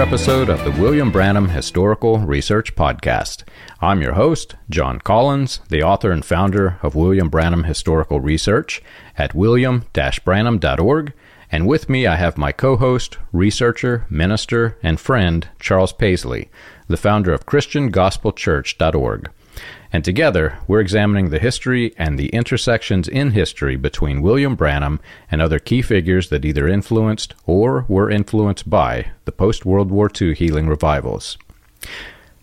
episode of the William Branham Historical Research Podcast. I'm your host, John Collins, the author and founder of William Branham Historical Research at william-branham.org, and with me I have my co-host, researcher, minister, and friend, Charles Paisley, the founder of christiangospelchurch.org and together we're examining the history and the intersections in history between William Branham and other key figures that either influenced or were influenced by the post World War II healing revivals.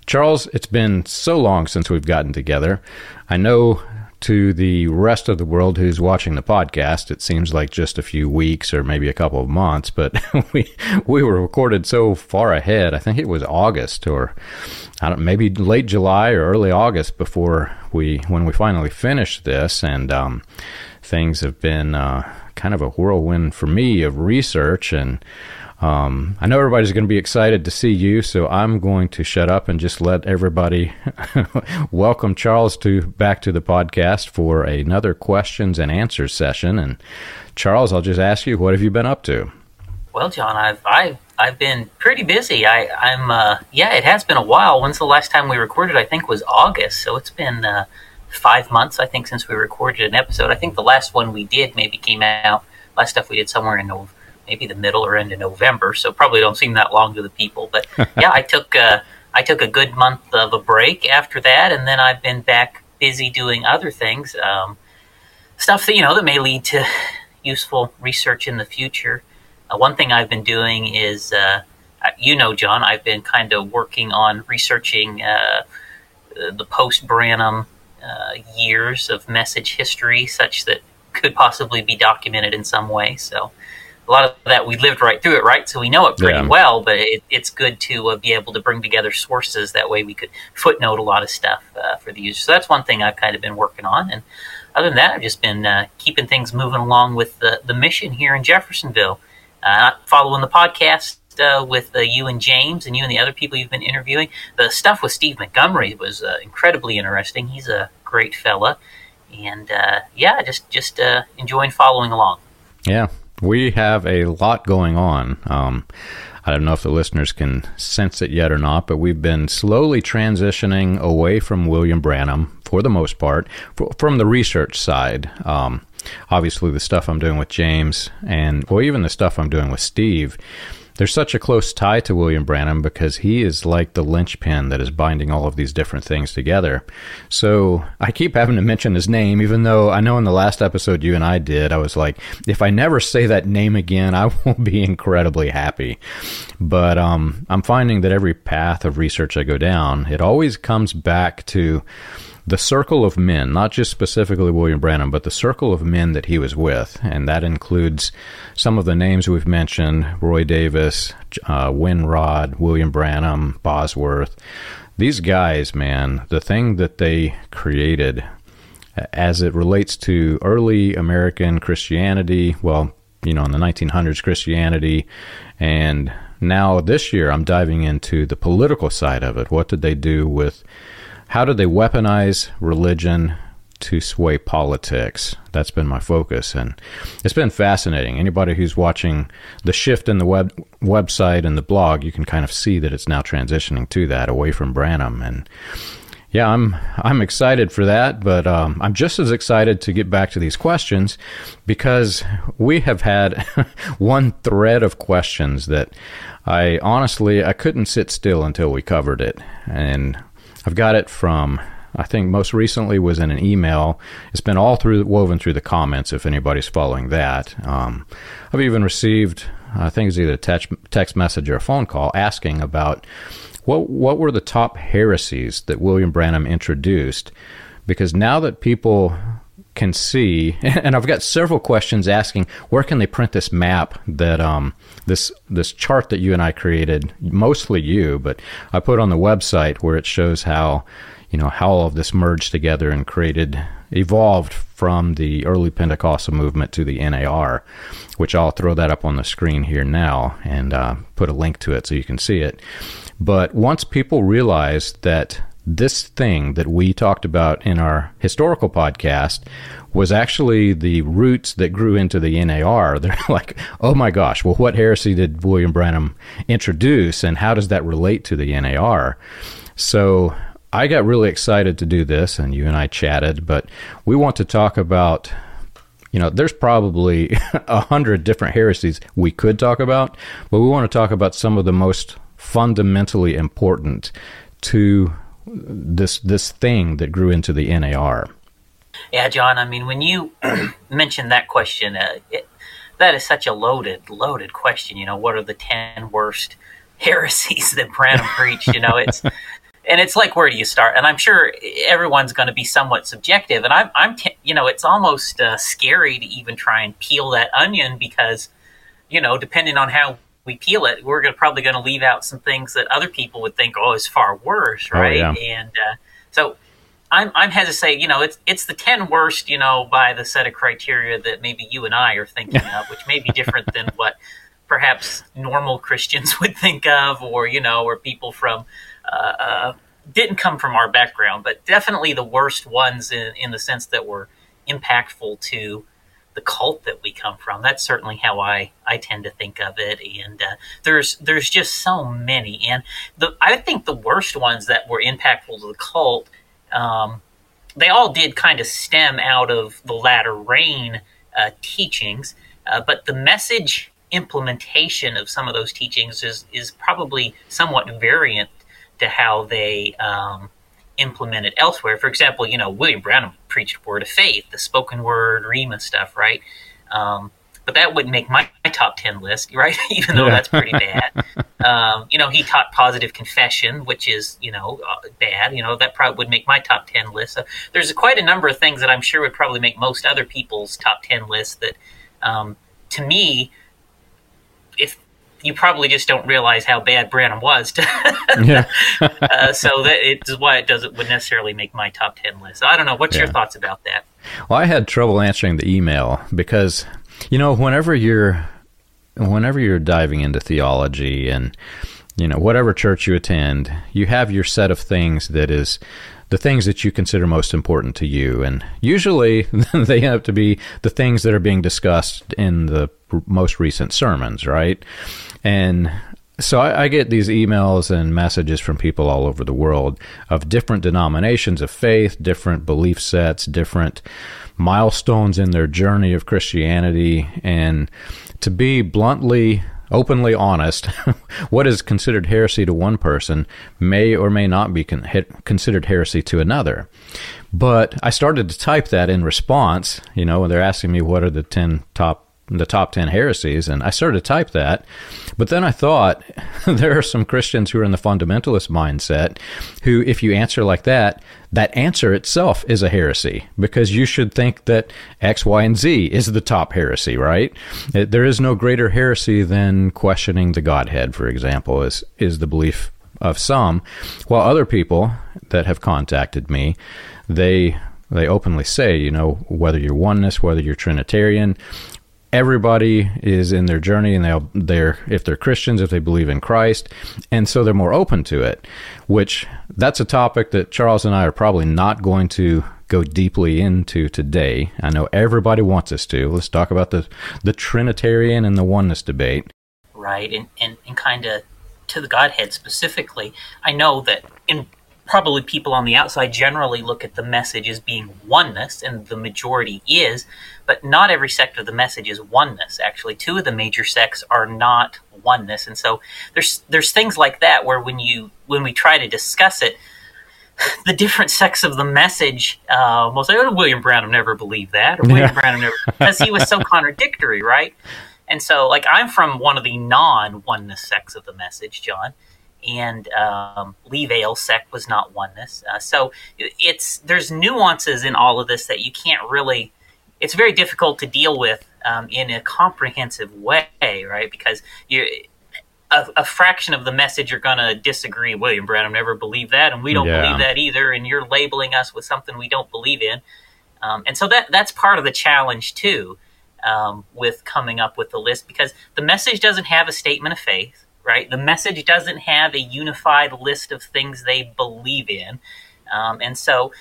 Charles, it's been so long since we've gotten together. I know to the rest of the world who's watching the podcast, it seems like just a few weeks or maybe a couple of months, but we we were recorded so far ahead. I think it was August or I don't maybe late July or early August before we when we finally finished this, and um, things have been uh, kind of a whirlwind for me of research and. Um, I know everybody's going to be excited to see you, so I'm going to shut up and just let everybody welcome Charles to back to the podcast for another questions and answers session. And Charles, I'll just ask you, what have you been up to? Well, John, I've I've I've been pretty busy. I I'm uh, yeah, it has been a while. When's the last time we recorded? I think was August, so it's been uh, five months I think since we recorded an episode. I think the last one we did maybe came out. Last stuff we did somewhere in November maybe the middle or end of November, so probably don't seem that long to the people. But yeah, I took uh, I took a good month of a break after that, and then I've been back busy doing other things, um, stuff that you know that may lead to useful research in the future. Uh, one thing I've been doing is, uh, uh you know, John, I've been kind of working on researching uh, the post Branham uh, years of message history, such that could possibly be documented in some way. So a lot of that we lived right through it, right? So we know it pretty yeah. well, but it, it's good to uh, be able to bring together sources. That way we could footnote a lot of stuff uh, for the user. So that's one thing I've kind of been working on. And other than that, I've just been uh, keeping things moving along with the, the mission here in Jeffersonville, uh, following the podcast. Uh, with uh, you and James and you and the other people you've been interviewing, the stuff with Steve Montgomery was incredibly interesting. He's a great fella, and yeah, just just enjoying following along. Yeah, we have a lot going on. Um, I don't know if the listeners can sense it yet or not, but we've been slowly transitioning away from William Branham for the most part, from the research side. Um, obviously, the stuff I'm doing with James and, or even the stuff I'm doing with Steve there's such a close tie to William Branham because he is like the linchpin that is binding all of these different things together. So I keep having to mention his name, even though I know in the last episode you and I did, I was like, if I never say that name again, I will be incredibly happy. But um, I'm finding that every path of research I go down, it always comes back to the circle of men, not just specifically William Branham, but the circle of men that he was with. And that includes some of the names we've mentioned Roy Davis, uh, Winrod, William Branham, Bosworth. These guys, man, the thing that they created as it relates to early American Christianity, well, you know, in the 1900s Christianity, and now this year I'm diving into the political side of it. What did they do with how do they weaponize religion to sway politics? That's been my focus, and it's been fascinating. Anybody who's watching the shift in the web website and the blog, you can kind of see that it's now transitioning to that, away from Branham, and yeah, I'm I'm excited for that, but um, I'm just as excited to get back to these questions because we have had one thread of questions that I honestly I couldn't sit still until we covered it, and I've got it from I think most recently was in an email. It's been all through woven through the comments if anybody's following that. Um, I've even received I think it's either a text, message or a phone call asking about what what were the top heresies that William Branham introduced because now that people can see, and I've got several questions asking where can they print this map that um, this this chart that you and I created, mostly you, but I put on the website where it shows how you know how all of this merged together and created evolved from the early Pentecostal movement to the NAR, which I'll throw that up on the screen here now and uh, put a link to it so you can see it. But once people realized that this thing that we talked about in our historical podcast was actually the roots that grew into the NAR. They're like, oh my gosh, well, what heresy did William Branham introduce, and how does that relate to the NAR? So I got really excited to do this, and you and I chatted, but we want to talk about. You know, there's probably a hundred different heresies we could talk about, but we want to talk about some of the most fundamentally important to this this thing that grew into the NAR. Yeah, John. I mean, when you mentioned that question, uh, it, that is such a loaded, loaded question. You know, what are the ten worst heresies that Branham preached? You know, it's and it's like where do you start? And I'm sure everyone's going to be somewhat subjective. And I'm, I'm, t- you know, it's almost uh, scary to even try and peel that onion because, you know, depending on how we peel it, we're gonna, probably going to leave out some things that other people would think, oh, is far worse, oh, right? Oh, yeah. And uh, so I'm, I'm hesitant to say, you know, it's it's the ten worst, you know, by the set of criteria that maybe you and I are thinking of, which may be different than what perhaps normal Christians would think of, or you know, or people from uh, uh, didn't come from our background, but definitely the worst ones in, in the sense that were impactful to the cult that we come from. That's certainly how I, I tend to think of it. And uh, there's there's just so many. And the I think the worst ones that were impactful to the cult, um, they all did kind of stem out of the latter rain uh, teachings. Uh, but the message implementation of some of those teachings is is probably somewhat variant to how they um, implemented elsewhere. For example, you know, William Branham preached word of faith, the spoken word, Rhema stuff, right? Um, but that wouldn't make my, my, top 10 list, right? Even though that's pretty bad. Um, you know, he taught positive confession, which is, you know, uh, bad. You know, that probably would make my top 10 list. So there's quite a number of things that I'm sure would probably make most other people's top 10 lists that, um, to me, if you probably just don't realize how bad Branham was. yeah. uh, so that is why it doesn't would necessarily make my top ten list. So I don't know. What's yeah. your thoughts about that? Well, I had trouble answering the email because you know whenever you're whenever you're diving into theology and you know whatever church you attend, you have your set of things that is the things that you consider most important to you. And usually they have to be the things that are being discussed in the most recent sermons, right? And so I, I, get these emails and messages from people all over the world of different denominations of faith, different belief sets, different milestones in their journey of Christianity. And to be bluntly, openly honest, what is considered heresy to one person may or may not be con- considered heresy to another. But I started to type that in response, you know, they're asking me what are the 10 top the top 10 heresies and I started to type that. But then I thought there are some Christians who are in the fundamentalist mindset who if you answer like that that answer itself is a heresy because you should think that X Y and Z is the top heresy right? Uh, there is no greater heresy than questioning the godhead for example is is the belief of some. While other people that have contacted me they they openly say, you know, whether you're oneness, whether you're Trinitarian, everybody is in their journey and they'll they're if they're Christians if they believe in Christ. And so they're more open to it which that's a topic that Charles and I are probably not going to go deeply into today. I know everybody wants us to. Let's talk about the the trinitarian and the oneness debate. Right and and, and kind of to the godhead specifically I know that in probably people on the outside generally look at the message as being oneness, and the majority is, but not every sect of the message is oneness. Actually, two of the major sects are not oneness, and so there's there's things like that where when you when we try to discuss it, the different sects of the message uh, will say, "Oh, William Branham never believed that," or William Branham never because he was so contradictory, right? And so, like, I'm from one of the non-oneness sects of the message, John and um, Lee Vayle sect was not oneness. Uh, so it's there's nuances in all of this that you can't really. It's very difficult to deal with um, in a comprehensive way, right? Because you. A, a fraction of the message you're going to disagree. William Branham never believed that, and we don't yeah. believe that either. And you're labeling us with something we don't believe in, um, and so that that's part of the challenge too, um, with coming up with the list because the message doesn't have a statement of faith right? The message doesn't have a unified list of things they believe in. Um, and so,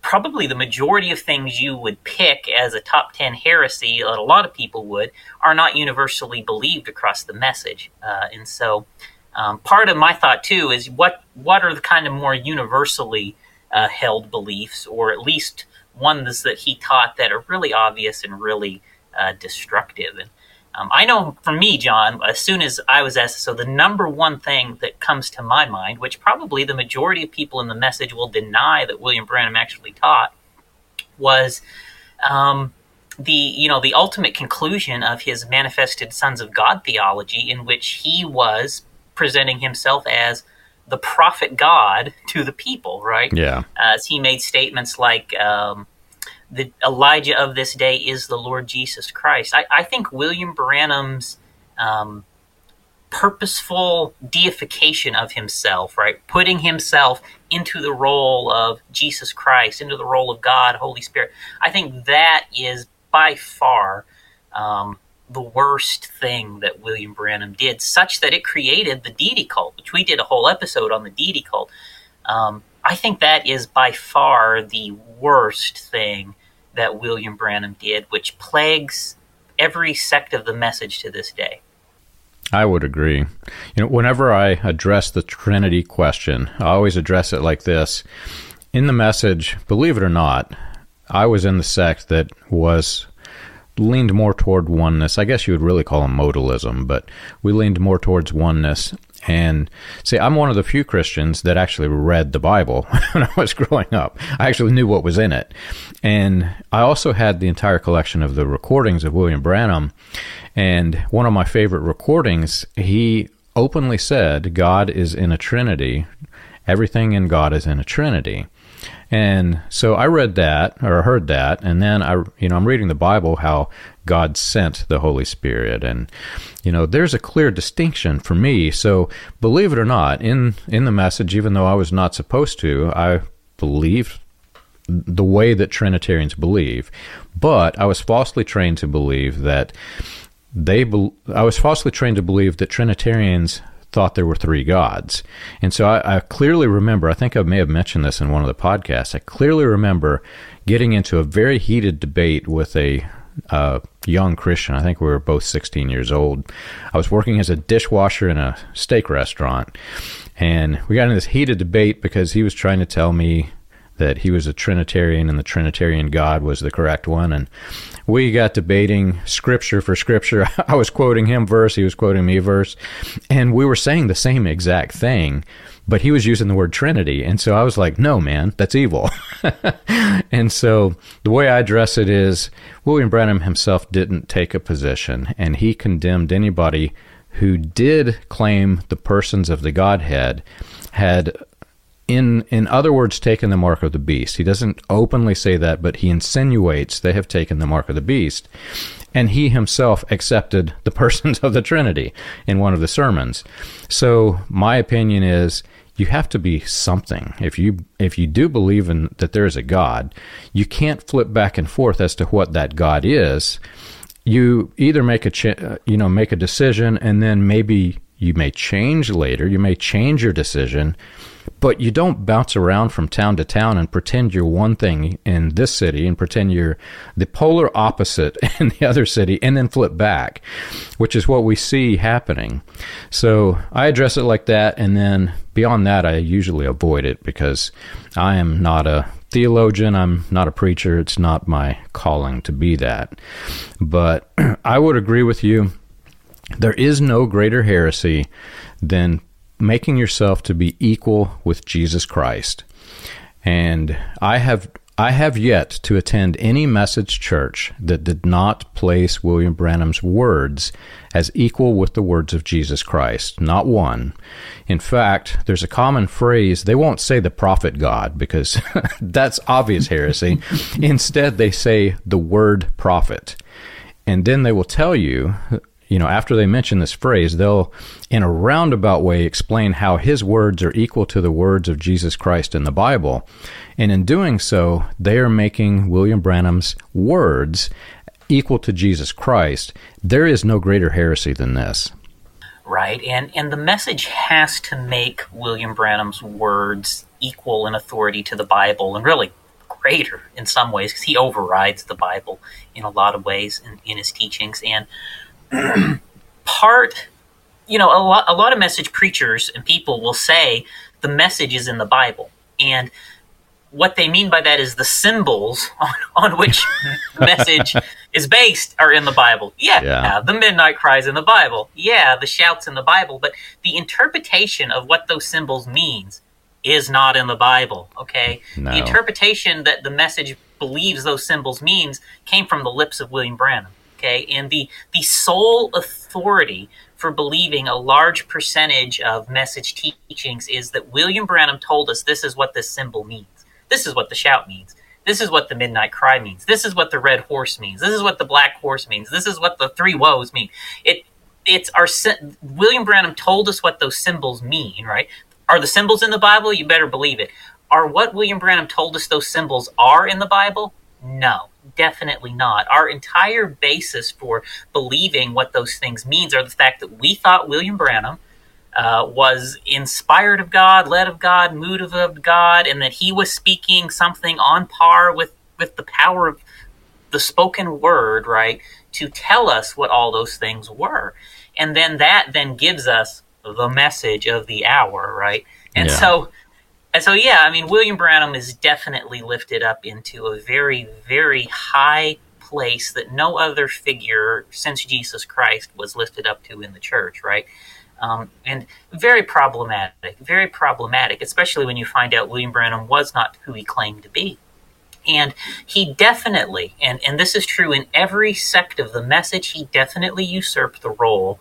probably the majority of things you would pick as a top 10 heresy, that a lot of people would, are not universally believed across the message. Uh, and so, um, part of my thought too is what what are the kind of more universally uh, held beliefs, or at least ones that he taught that are really obvious and really uh, destructive. And um, I know for me, John, as soon as I was asked, so the number one thing that comes to my mind, which probably the majority of people in the message will deny that William Branham actually taught, was um, the you know the ultimate conclusion of his manifested sons of God theology, in which he was presenting himself as the prophet God to the people, right? Yeah. As he made statements like. Um, the Elijah of this day is the Lord Jesus Christ. I, I think William Branham's um, purposeful deification of himself, right, putting himself into the role of Jesus Christ, into the role of God, Holy Spirit. I think that is by far um, the worst thing that William Branham did, such that it created the deity cult, which we did a whole episode on the deity cult. Um, I think that is by far the worst thing that William Branham did, which plagues every sect of the message to this day. I would agree. You know, whenever I address the Trinity question, I always address it like this. In the message, believe it or not, I was in the sect that was leaned more toward oneness. I guess you would really call them modalism, but we leaned more towards oneness. And say, I'm one of the few Christians that actually read the Bible when I was growing up. I actually knew what was in it. And I also had the entire collection of the recordings of William Branham. And one of my favorite recordings, he openly said, God is in a Trinity. Everything in God is in a Trinity. And so I read that or heard that, and then I, you know, I'm reading the Bible how God sent the Holy Spirit, and you know, there's a clear distinction for me. So believe it or not, in in the message, even though I was not supposed to, I believe the way that Trinitarians believe, but I was falsely trained to believe that they. Be, I was falsely trained to believe that Trinitarians thought there were three gods. And so I, I, clearly remember, I think I may have mentioned this in one of the podcasts, I clearly remember getting into a very heated debate with a uh, young Christian. I think we were both 16 years old. I was working as a dishwasher in a steak restaurant. And we got in this heated debate because he was trying to tell me that he was a Trinitarian and the Trinitarian God was the correct one. And we got debating scripture for scripture. I was quoting him verse, he was quoting me verse, and we were saying the same exact thing, but he was using the word Trinity. And so I was like, no, man, that's evil. and so the way I address it is William Branham himself didn't take a position, and he condemned anybody who did claim the persons of the Godhead had in in other words taken the mark of the beast. He doesn't openly say that, but he insinuates they have taken the mark of the beast. And he himself accepted the persons of the Trinity in one of the sermons. So my opinion is you have to be something. If you if you do believe in that there is a God, you can't flip back and forth as to what that God is. You either make a you know make a decision and then maybe you may change later. You may change your decision but you don't bounce around from town to town and pretend you're one thing in this city and pretend you're the polar opposite in the other city and then flip back, which is what we see happening. So I address it like that. And then beyond that, I usually avoid it because I am not a theologian. I'm not a preacher. It's not my calling to be that. But I would agree with you. There is no greater heresy than making yourself to be equal with Jesus Christ. And I have I have yet to attend any message church that did not place William Branham's words as equal with the words of Jesus Christ. Not one. In fact, there's a common phrase, they won't say the prophet God because that's obvious heresy. Instead, they say the word prophet. And then they will tell you you know, after they mention this phrase, they'll, in a roundabout way, explain how his words are equal to the words of Jesus Christ in the Bible. And in doing so, they are making William Branham's words equal to Jesus Christ. There is no greater heresy than this. right? And and the message has to make William Branham's words equal in authority to the Bible, and really greater in some ways because he overrides the Bible in a lot of ways in, in his teachings. And part, you know, a lot a lot of message preachers and people will say the message is in the Bible, and what they mean by that is the symbols on, on which message is based are in the Bible. Yeah, yeah, the midnight cries in the Bible. Yeah, the shouts in the Bible. But the interpretation of what those symbols means is not in the Bible. Okay, no. the interpretation that the message believes those symbols means came from the lips of William Branham. Okay, and the the sole authority for believing a large percentage of message teachings is that William Branham told us this is what this symbol means. This is what the shout means. This is what the midnight cry means. This is what the red horse means. This is what the black horse means. This is what the three woes mean. It it's our William Branham told us what those symbols mean, right? Are the symbols in the Bible? You better believe it. Are what William Branham told us those symbols are in the Bible? No, definitely not. Our entire basis for believing what those things means are the fact that we thought William Branham uh, was inspired of God, led of God, moved of God, and that he was speaking something on par with, with the power of the spoken word, right, to tell us what all those things were. And then that then gives us the message of the hour, right? And yeah. so and so yeah, I mean William Branham is definitely lifted up into a very, very high place that no other figure since Jesus Christ was lifted up to in the church, right? Um, and very problematic, very problematic, especially when you find out William Branham was not who he claimed to be. And he definitely, and, and this is true in every sect of the message, he definitely usurped the role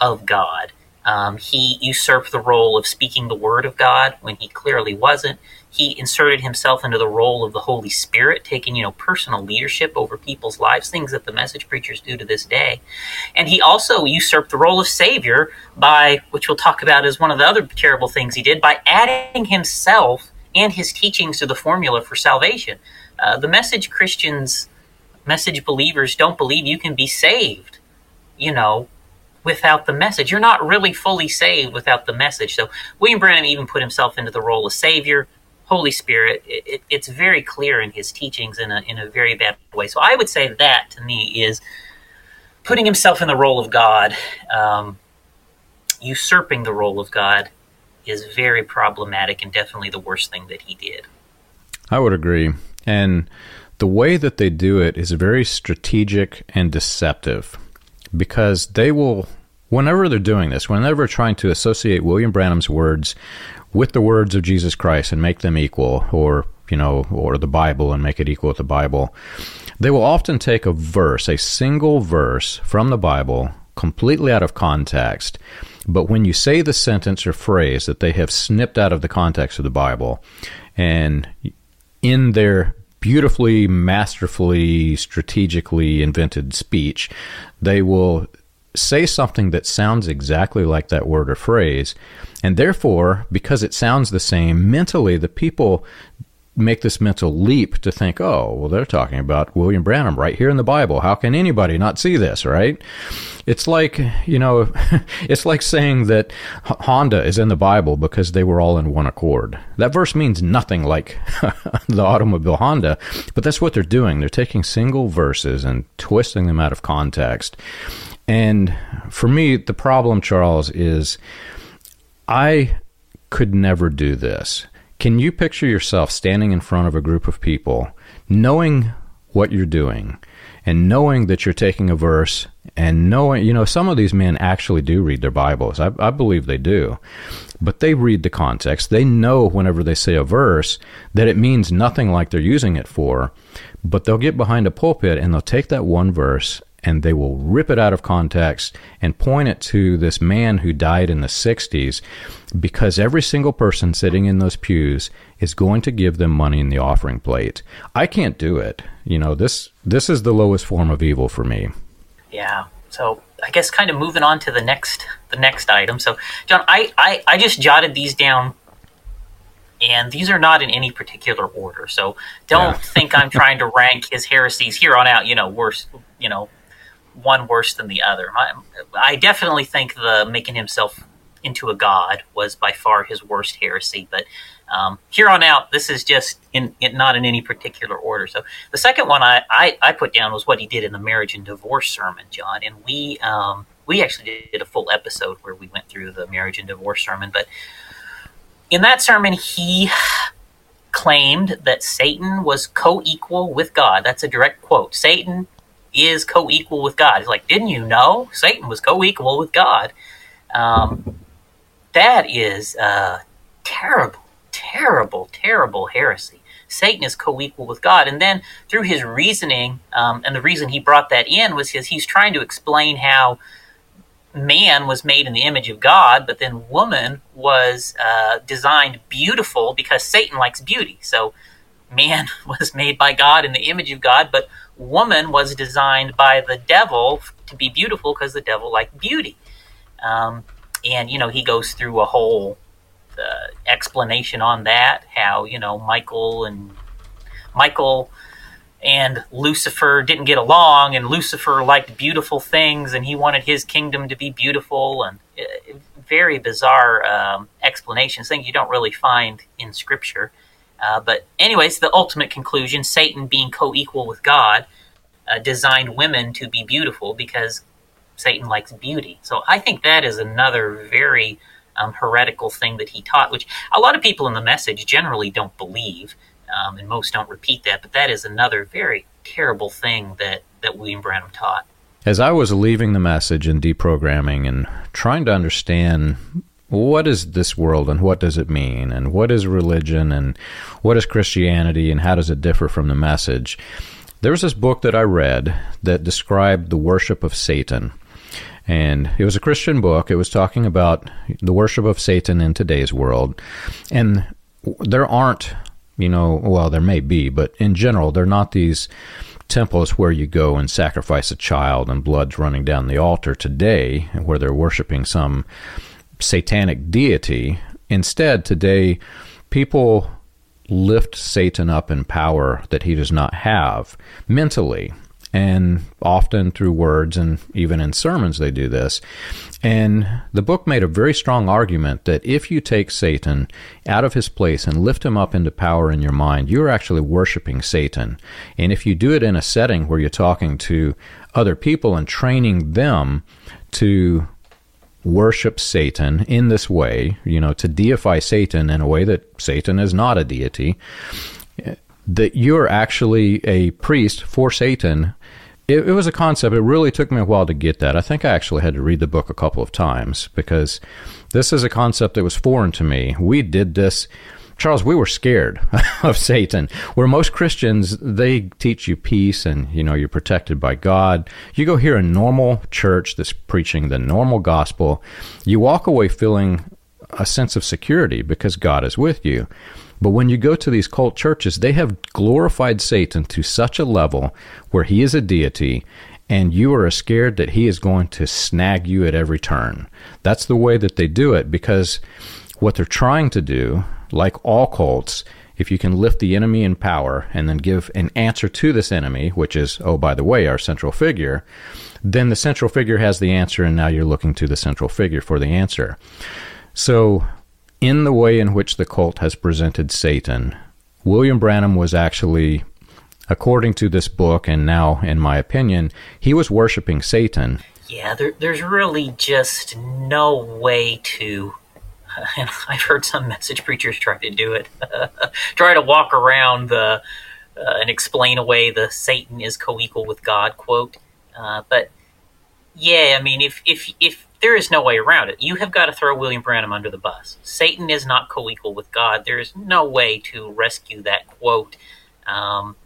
of God. Um, he usurped the role of speaking the word of God when he clearly wasn't. He inserted himself into the role of the Holy Spirit, taking you know personal leadership over people's lives, things that the message preachers do to this day. And he also usurped the role of Savior by, which we'll talk about as one of the other terrible things he did, by adding himself and his teachings to the formula for salvation. Uh, the message Christians, message believers don't believe you can be saved. You know, without the message. You're not really fully saved without the message. So William Branham even put himself into the role of Savior, Holy Spirit. It, it, it's very clear in his teachings in a, in a very bad way. So I would say that to me is putting himself in the role of God, um, usurping the role of God, is very problematic and definitely the worst thing that he did. I would agree. And the way that they do it is very strategic and deceptive because they will whenever they're doing this, whenever trying to associate William Branham's words with the words of Jesus Christ and make them equal, or you know, or the Bible and make it equal with the Bible, they will often take a verse, a single verse from the Bible, completely out of context. But when you say the sentence or phrase that they have snipped out of the context of the Bible, and in their beautifully, masterfully, strategically invented speech, they will say something that sounds exactly like that word or phrase. And therefore, because it sounds the same, mentally, the people make this mental leap to think, oh, well, they're talking about William Branham right here in the Bible. How can anybody not see this, right? It's like, you know, it's like saying that Honda is in the Bible because they were all in one accord. That verse means nothing like the automobile Honda, but that's what they're doing. They're taking single verses and twisting them out of context. And for me, the problem, Charles, is I could never do this. Can you picture yourself standing in front of a group of people, knowing what you're doing, and knowing that you're taking a verse, and knowing, you know, some of these men actually do read their Bibles. I, I believe they do. But they read the context. They know whenever they say a verse that it means nothing like they're using it for. But they'll get behind a pulpit and they'll take that one verse and they will rip it out of context and point it to this man who died in the 60s because every single person sitting in those pews is going to give them money in the offering plate. I can't do it. You know, this this is the lowest form of evil for me. Yeah. So, I guess kind of moving on to the next the next item. So, John, I I, I just jotted these down and these are not in any particular order. So don't yeah. think I'm trying to rank his heresies here on out, you know, worse, you know, one worse than the other. I, I definitely think the making himself into a god was by far his worst heresy. But um, here on out, this is just in, in, not in any particular order. So the second one I, I, I, put down was what he did in the marriage and divorce sermon, John, and we um, we actually did a full episode where we went through the marriage and divorce sermon. But in that sermon, he claimed that Satan was co-equal with God. That's a direct quote. Satan is co-equal with God. He's like, didn't you know Satan was co-equal with God? Um, that is uh, terrible, terrible, terrible heresy. Satan is co-equal with God, and then through his reasoning, um, and the reason he brought that in was because he's trying to explain how man was made in the image of God, but then woman was uh, designed beautiful because Satan likes beauty. So man was made by God in the image of God, but woman was designed by the devil to be beautiful because the devil liked beauty. Um, and you know he goes through a whole uh, explanation on that, how you know Michael and Michael and Lucifer didn't get along, and Lucifer liked beautiful things, and he wanted his kingdom to be beautiful, and uh, very bizarre um, explanations, things you don't really find in Scripture. Uh, but, anyways, the ultimate conclusion Satan being co equal with God uh, designed women to be beautiful because Satan likes beauty. So, I think that is another very um, heretical thing that he taught, which a lot of people in the message generally don't believe um, and most don't repeat that. But that is another very terrible thing that that William Branham taught. As I was leaving the message and deprogramming and trying to understand what is this world and what does it mean and what is religion and what is Christianity and how does it differ from the message, there was this book that I read that described the worship of Satan. And it was a Christian book. It was talking about the worship of Satan in today's world. And there aren't you know, well, there may be, but in general, they're not these temples where you go and sacrifice a child and blood's running down the altar today, where they're worshiping some satanic deity. Instead, today, people lift Satan up in power that he does not have mentally and often through words and even in sermons they do this. And the book made a very strong argument that if you take Satan out of his place and lift him up into power in your mind, you're actually worshiping Satan. And if you do it in a setting where you're talking to other people and training them to worship Satan in this way, you know, to deify Satan in a way that Satan is not a deity, that you're actually a priest for Satan it, it, was a concept. It really took me a while to get that. I think I actually had to read the book a couple of times because this is a concept that was foreign to me. We did this. Charles, we were scared of Satan. Where most Christians, they teach you peace and, you know, you're protected by God. You go hear a normal church that's preaching the normal gospel, you walk away feeling a sense of security because God is with you. But when you go to these cult churches, they have glorified Satan to such a level where he is a deity and you are scared that he is going to snag you at every turn. That's the way that they do it because what they're trying to do, like all cults, if you can lift the enemy in power and then give an answer to this enemy, which is, oh, by the way, our central figure, then the central figure has the answer, and now you're looking to the central figure for the answer. So in the way in which the cult has presented Satan, William Branham was actually, according to this book, and now in my opinion, he was worshiping Satan. Yeah, there, there's really just no way to. And I've heard some message preachers try to do it, try to walk around the uh, and explain away the Satan is co-equal with God quote. Uh, but yeah, I mean, if if if there is no way around it. You have got to throw William Branham under the bus. Satan is not co equal with God. There is no way to rescue that quote. Um,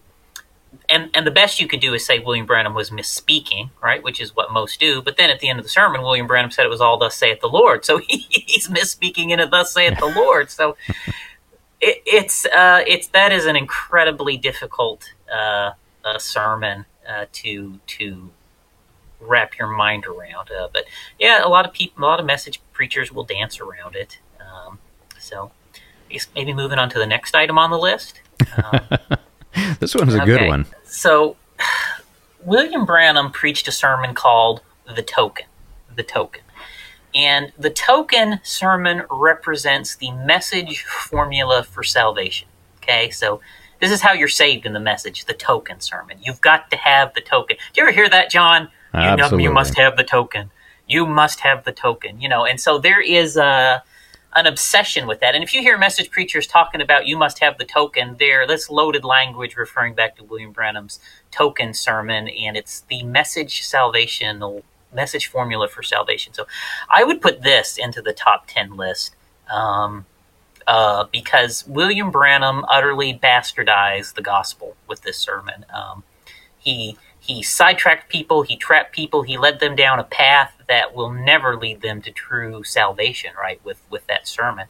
and, and the best you could do is say William Branham was misspeaking, right? Which is what most do. But then at the end of the sermon, William Branham said it was all thus saith the Lord. So he, he's misspeaking in it thus saith the Lord. So it, it's uh, it's that is an incredibly difficult uh, uh, sermon to to wrap your mind around. Uh, but yeah, a lot of people, a lot of message preachers will dance around it. Um, so maybe moving on to the next item on the list. Um, this one's a okay. good one. So William Branham preached a sermon called The Token. The Token. And the token sermon represents the message formula for salvation. Okay, so this is how you're saved in the message, the token sermon. You've got to have the token. Do you ever hear that, John? You, you must have the token. You must have the token. You know, and so there is a an obsession with that. And if you hear message preachers talking about you must have the token, there that's loaded language referring back to William Branham's token sermon, and it's the message salvational message formula for salvation. So I would put this into the top 10 list um, uh, because William Branham utterly bastardized the gospel with this sermon. Um, he he sidetracked people, he trapped people, he led them down a path that will never lead them to true salvation, right, with, with that sermon.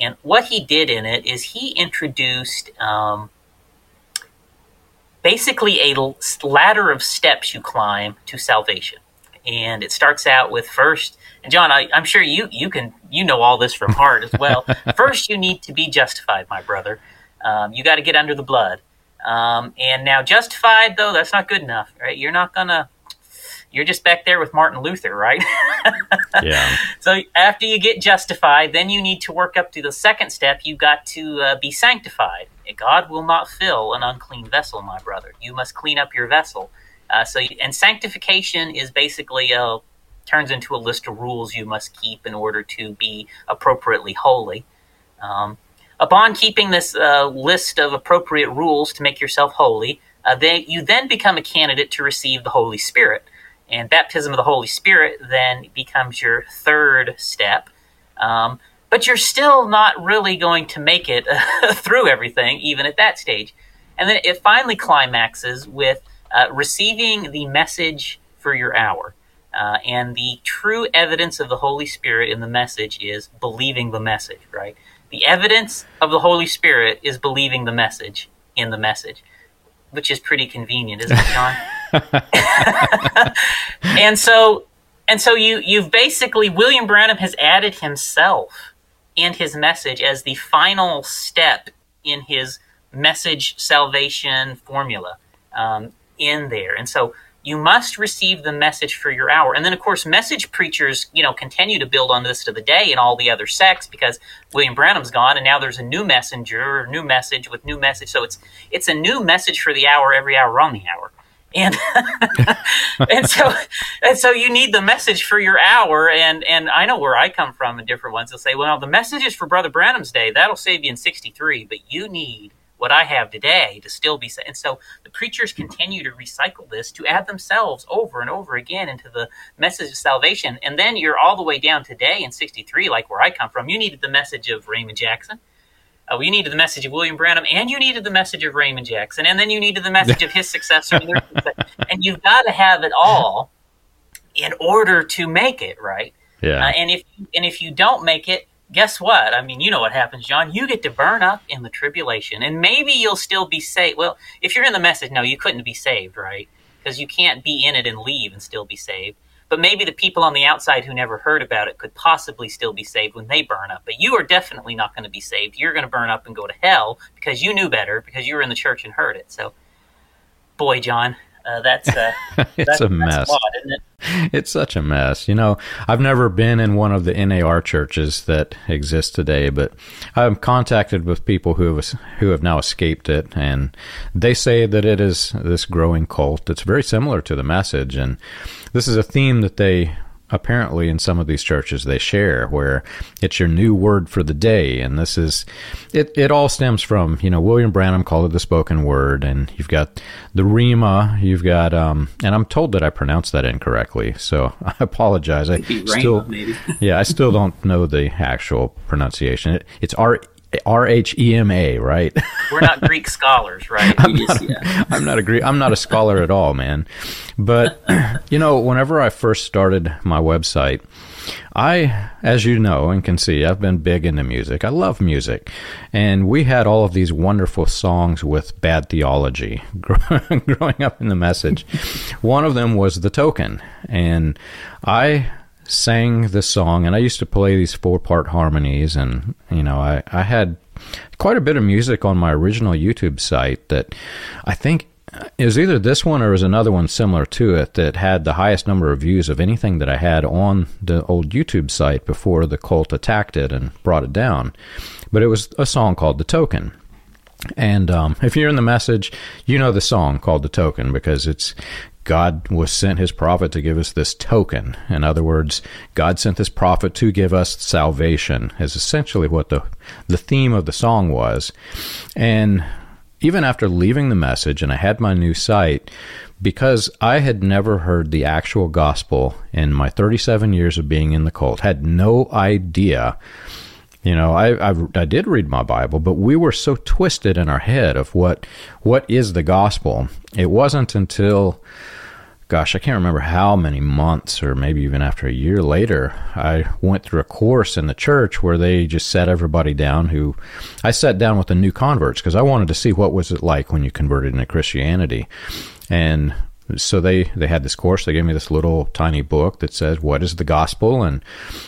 And what he did in it is he introduced um, basically a ladder of steps you climb to salvation and it starts out with first. And John, I, am sure you you can you know all this from heart as well. first, you need to be justified, my brother. Um, you got to get under the blood. Um, and now, justified though, that's not good enough, right? You're not gonna. You're just back there with Martin Luther, right? yeah. So after you get justified, then you need to work up to the second step. You got to uh, be sanctified. God will not fill an unclean vessel, my brother. You must clean up your vessel. Uh, so, and sanctification is basically a turns into a list of rules you must keep in order to be appropriately holy. Um, upon keeping this uh, list of appropriate rules to make yourself holy, uh, they, you then become a candidate to receive the Holy Spirit. And baptism of the Holy Spirit then becomes your third step. Um, but you're still not really going to make it through everything, even at that stage. And then it finally climaxes with uh, receiving the message for your hour. Uh, and the true evidence of the Holy Spirit in the message is believing the message, right? The evidence of the Holy Spirit is believing the message in the message, which is pretty convenient, isn't it, John? and so, and so you you've basically William Branham has added himself and his message as the final step in his message salvation formula. Um, in there. And so you must receive the message for your hour. And then, of course, message preachers, you know, continue to build on this to the day and all the other sects because William Branham's gone, and now there's a new messenger, new message with new message. So it's it's a new message for the hour every hour on the hour. And and so and so you need the message for your hour. And and I know where I come from in different ones. They'll say, well, the message is for Brother Branham's day. That'll save you in '63, but you need what I have today to still be and so the preachers continue to recycle this to add themselves over and over again into the message of salvation. And then you're all the way down today in 63 like where I come from you needed the message of Raymond Jackson. Uh, you needed the message of William Branham and you needed the message of Raymond Jackson. And then you needed the message of his successor. And you've got to have it all in order to make it right? Yeah. Uh, and if and if you don't make it guess what? I mean, you know what happens, John. You get to burn up in the tribulation, and maybe you'll still be saved. Well, if you're in the message, no, you couldn't be saved, right? Because you can't be in it and leave and still be saved. But maybe the people on the outside who never heard about it could possibly still be saved when they burn up. But you are definitely not going to be saved. You're going to burn up and go to hell because you knew better, because you were in the church and heard it. So, boy, John, uh, that's uh, it's that's, a mess. Isn't it? It's such a mess. You know, I've never been in one of the NAR churches that exist today, but I'm contacted with people who have who have now escaped it, and they say that it is this growing cult that's very similar to the message, and this is a theme that they apparently in some of these churches they share where it's your new word for the day. And this is it it all stems from you know William Branham called it the spoken word. And you've got the rima you've got um and I'm told that I pronounced that incorrectly so I apologize. I still yeah I still don't know the actual pronunciation. It, it's R R H E M A, right? We're not Greek scholars, right? I'm, not a, I'm not a Greek. I'm not a scholar at all, man. But you know, whenever I first started my website, I, as you know and can see, I've been big into music. I love music, and we had all of these wonderful songs with bad theology growing up in the message. One of them was the Token, and I sang this song, and I used to play these four part harmonies, and you know, I, I had quite a bit of music on my original YouTube site that I think it was either this one or was another one similar to it that had the highest number of views of anything that I had on the old YouTube site before the cult attacked it and brought it down. But it was a song called The Token. And um, if you're in the message, you know the song called The Token because it's God was sent his prophet to give us this token. In other words, God sent this prophet to give us salvation, is essentially what the, the theme of the song was. And even after leaving the message and I had my new site, because I had never heard the actual gospel in my 37 years of being in the cult, had no idea you know, I, I, I did read my Bible, but we were so twisted in our head of what what is the gospel. It wasn't until, gosh, I can't remember how many months or maybe even after a year later, I went through a course in the church where they just sat everybody down. Who I sat down with the new converts because I wanted to see what was it like when you converted into Christianity, and so they they had this course. They gave me this little tiny book that says what is the gospel? And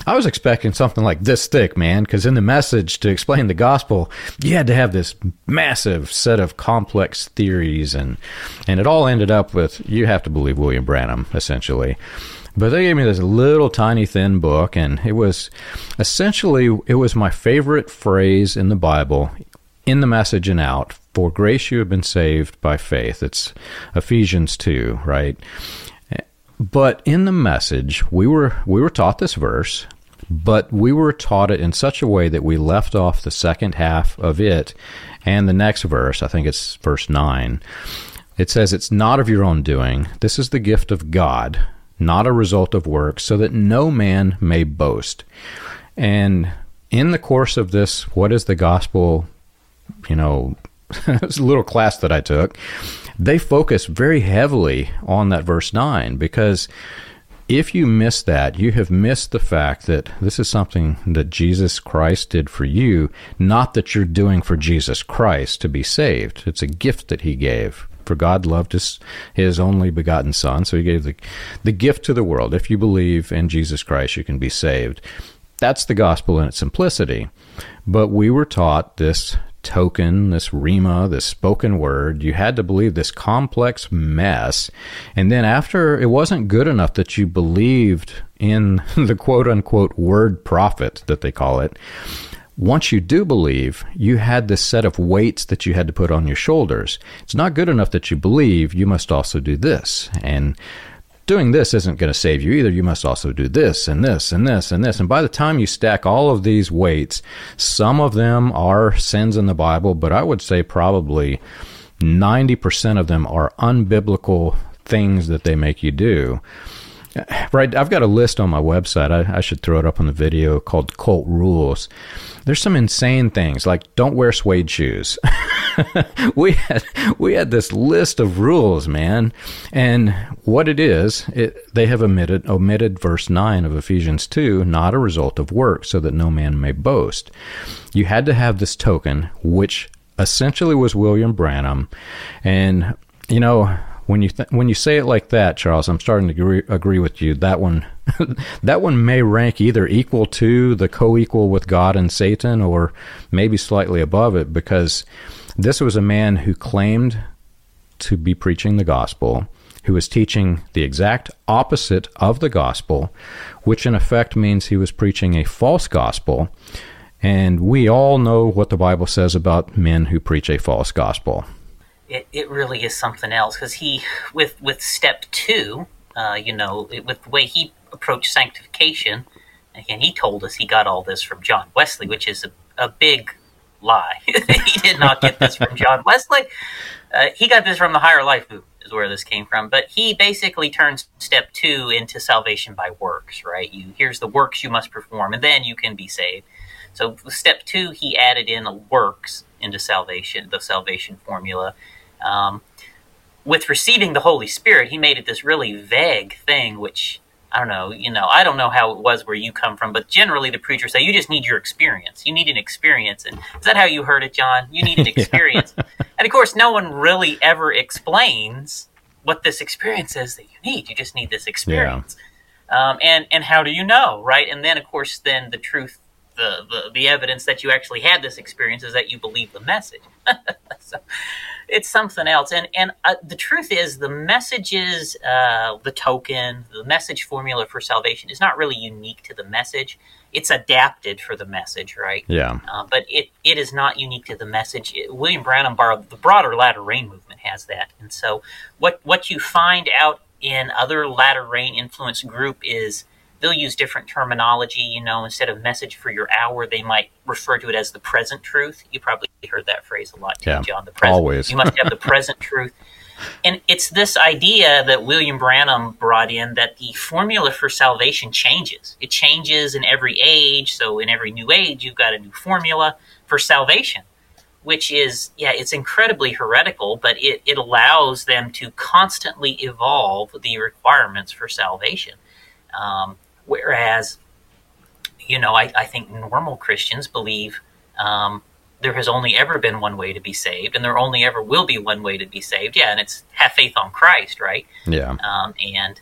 i was expecting something like this thick man because in the message to explain the gospel you had to have this massive set of complex theories. And and it all ended up with you have to believe william branham essentially. But they gave me this little tiny thin book and it was essentially it was my favorite phrase in the bible in the message and out for grace you have been saved by faith. It's Ephesians 2, right? But in the message, we were we were taught this verse, but we were taught it in such a way that we left off the second half of it and the next verse, I think it's verse 9. It says it's not of your own doing. This is the gift of God, not a result of works, so that no man may boast. And in the course of this, what is the gospel, you know, a little class that I took. They focus very heavily on that verse 9 because if you miss that, you have missed the fact that this is something that Jesus Christ did for you, not that you're doing for Jesus Christ to be saved. It's a gift that he gave. For God loved his, his only begotten Son, so he gave the, the gift to the world. If you believe in Jesus Christ, you can be saved. That's the gospel in its simplicity. But we were taught this token, this rhema, this spoken word. You had to believe this complex mess. And then after it wasn't good enough that you believed in the quote unquote word prophet that they call it. Once you do believe, you had this set of weights that you had to put on your shoulders. It's not good enough that you believe, you must also do this. And doing this isn't going to save you either. You must also do this and this and this and this. And by the time you stack all of these weights, some of them are sins in the Bible, but I would say probably 90% of them are unbiblical things that they make you do. Right, I've got a list on my website. I, I, should throw it up on the video called Cult Rules. There's some insane things like don't wear suede shoes. we had we had this list of rules, man, and what it is, it, they have omitted omitted verse nine of Ephesians two, not a result of work, so that no man may boast. You had to have this token, which essentially was William Branham, and you know when you th- when you say it like that, Charles, I'm starting to agree, agree with you. That one, that one may rank either equal to the co-equal with God and Satan, or maybe slightly above it, because this was a man who claimed to be preaching the gospel, who was teaching the exact opposite of the gospel, which in effect means he was preaching a false gospel. And we all know what the Bible says about men who preach a false gospel it, it really is something else because he with with step two uh, you know it, with the way he approached sanctification again he told us he got all this from john wesley which is a, a big lie. He did not get this from john wesley. Uh, he got this from the higher life movement is where this came from. But he basically turns step two into salvation by works right? You here's the works you must perform and then you can be saved. So step two he added in works into salvation the salvation formula um, with receiving the Holy Spirit, he made it this really vague thing, which I don't know, you know, I don't know how it was where you come from, but generally the preachers say you just need your experience. You need an experience. And is that how you heard it, John? You need an experience. And of course, no one really ever explains what this experience is that you need. You just need this experience. Yeah. Um, and, and how do you know, right? And then, of course, then the truth the, the, the evidence that you actually had this experience is that you believe the message. so it's something else. And and uh, the truth is, the messages, uh, the token, the message formula for salvation is not really unique to the message. It's adapted for the message, right? Yeah. Uh, but it, it is not unique to the message. It, William Branham borrowed the broader latter rain movement has that, and so what what you find out in other latter rain influence group is they'll use different terminology. You know, instead of message for your hour, they might refer to it as the present truth. You probably heard that phrase a lot, yeah, John. The present. Always. you must have the present truth. And it's this idea that William Branham brought in that the formula for salvation changes. It changes in every age. So, in every new age, you've got a new formula for salvation, which is, yeah, it's incredibly heretical, but it, it allows them to constantly evolve the requirements for salvation. Um, Whereas, you know, I, I think normal Christians believe um, there has only ever been one way to be saved, and there only ever will be one way to be saved. Yeah, and it's have faith on Christ, right? Yeah. Um, and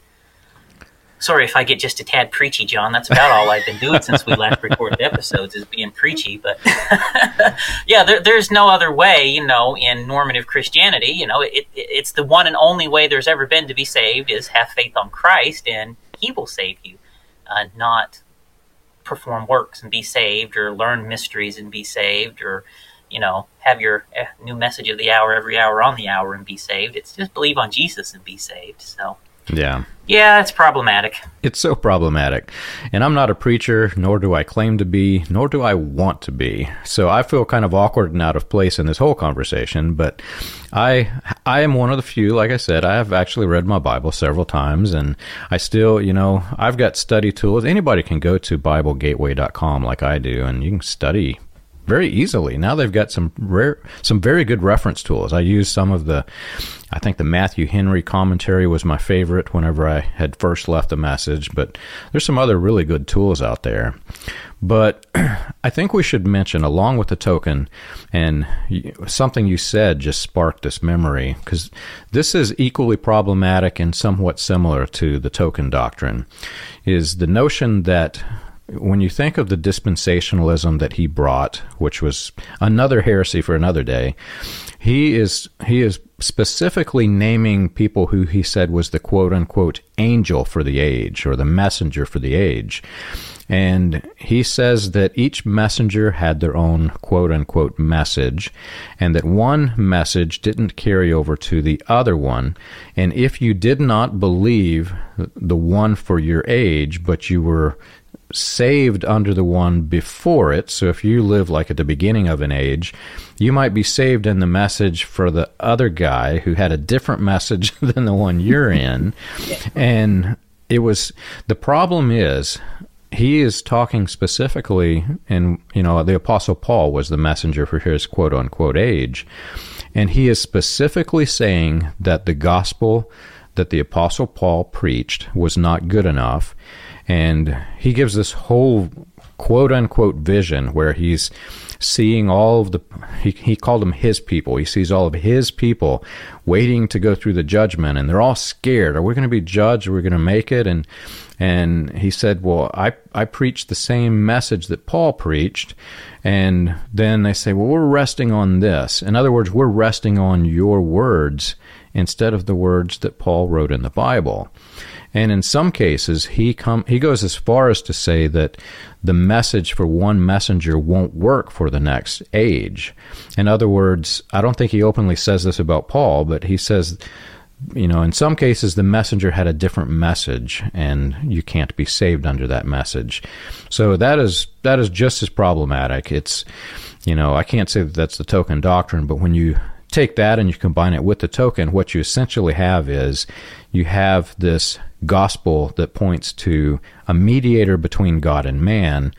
sorry if I get just a tad preachy, John. That's about all I've been doing since we last recorded episodes is being preachy. But yeah, there, there's no other way, you know, in normative Christianity. You know, it, it, it's the one and only way there's ever been to be saved is have faith on Christ, and He will save you uh, not perform works and be saved or learn mysteries and be saved or you know have your eh, new message of the hour every hour on the hour and be saved. It's just believe on jesus and be saved so yeah. Yeah, it's problematic. It's so problematic. And I'm not a preacher, nor do I claim to be, nor do I want to be. So I feel kind of awkward and out of place in this whole conversation, but I I am one of the few, like I said, I have actually read my Bible several times and I still, you know, I've got study tools. Anybody can go to biblegateway.com like I do and you can study very easily. Now they've got some rare, some very good reference tools. I use some of the, I think the Matthew Henry commentary was my favorite whenever I had first left a message, but there's some other really good tools out there. But I think we should mention, along with the token, and something you said just sparked this memory, because this is equally problematic and somewhat similar to the token doctrine, is the notion that when you think of the dispensationalism that he brought, which was another heresy for another day, he is he is specifically naming people who he said was the quote unquote angel for the age or the messenger for the age. And he says that each messenger had their own quote unquote message, and that one message didn't carry over to the other one. And if you did not believe the one for your age, but you were saved under the one before it. So if you live like at the beginning of an age, you might be saved in the message for the other guy who had a different message than the one you're in. And it was the problem is he is talking specifically and you know the apostle Paul was the messenger for his quote unquote age. And he is specifically saying that the gospel that the apostle Paul preached was not good enough and he gives this whole quote unquote vision where he's seeing all of the he, he called them his people. He sees all of his people waiting to go through the judgment and they're all scared. Are we going to be judged? Are we going to make it? And and he said well i i preached the same message that paul preached. And then they say well we're resting on this. In other words we're resting on your words instead of the words that paul wrote in the bible and in some cases, he come he goes as far as to say that the message for one messenger won't work for the next age. In other words, I don't think he openly says this about Paul, but he says you know, in some cases, the messenger had a different message, and you can't be saved under that message. So that is that is just as problematic. It's, you know, I can't say that that's the token doctrine, but when you take that and you combine it with the token, what you essentially have is you have this gospel that points to a mediator between God and man.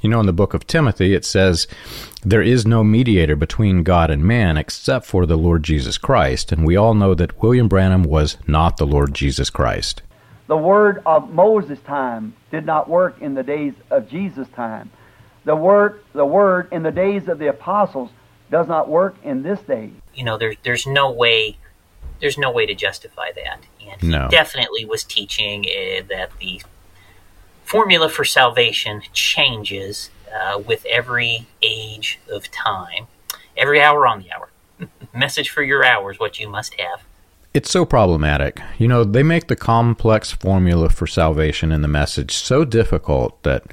You know, in the book of Timothy, it says, There is no mediator between God and man except for the Lord Jesus Christ. And we all know that William Branham was not the Lord Jesus Christ. The word of Moses' time did not work in the days of Jesus' time. The word, the word in the days of the apostles does not work in this day. You know, there, there's no way there's no way to justify that. And he no. definitely was teaching uh, that the formula for salvation changes uh, with every age of time, every hour on the hour. Message for your hours, what you must have. It's so problematic. You know, they make the complex formula for salvation in the message so difficult that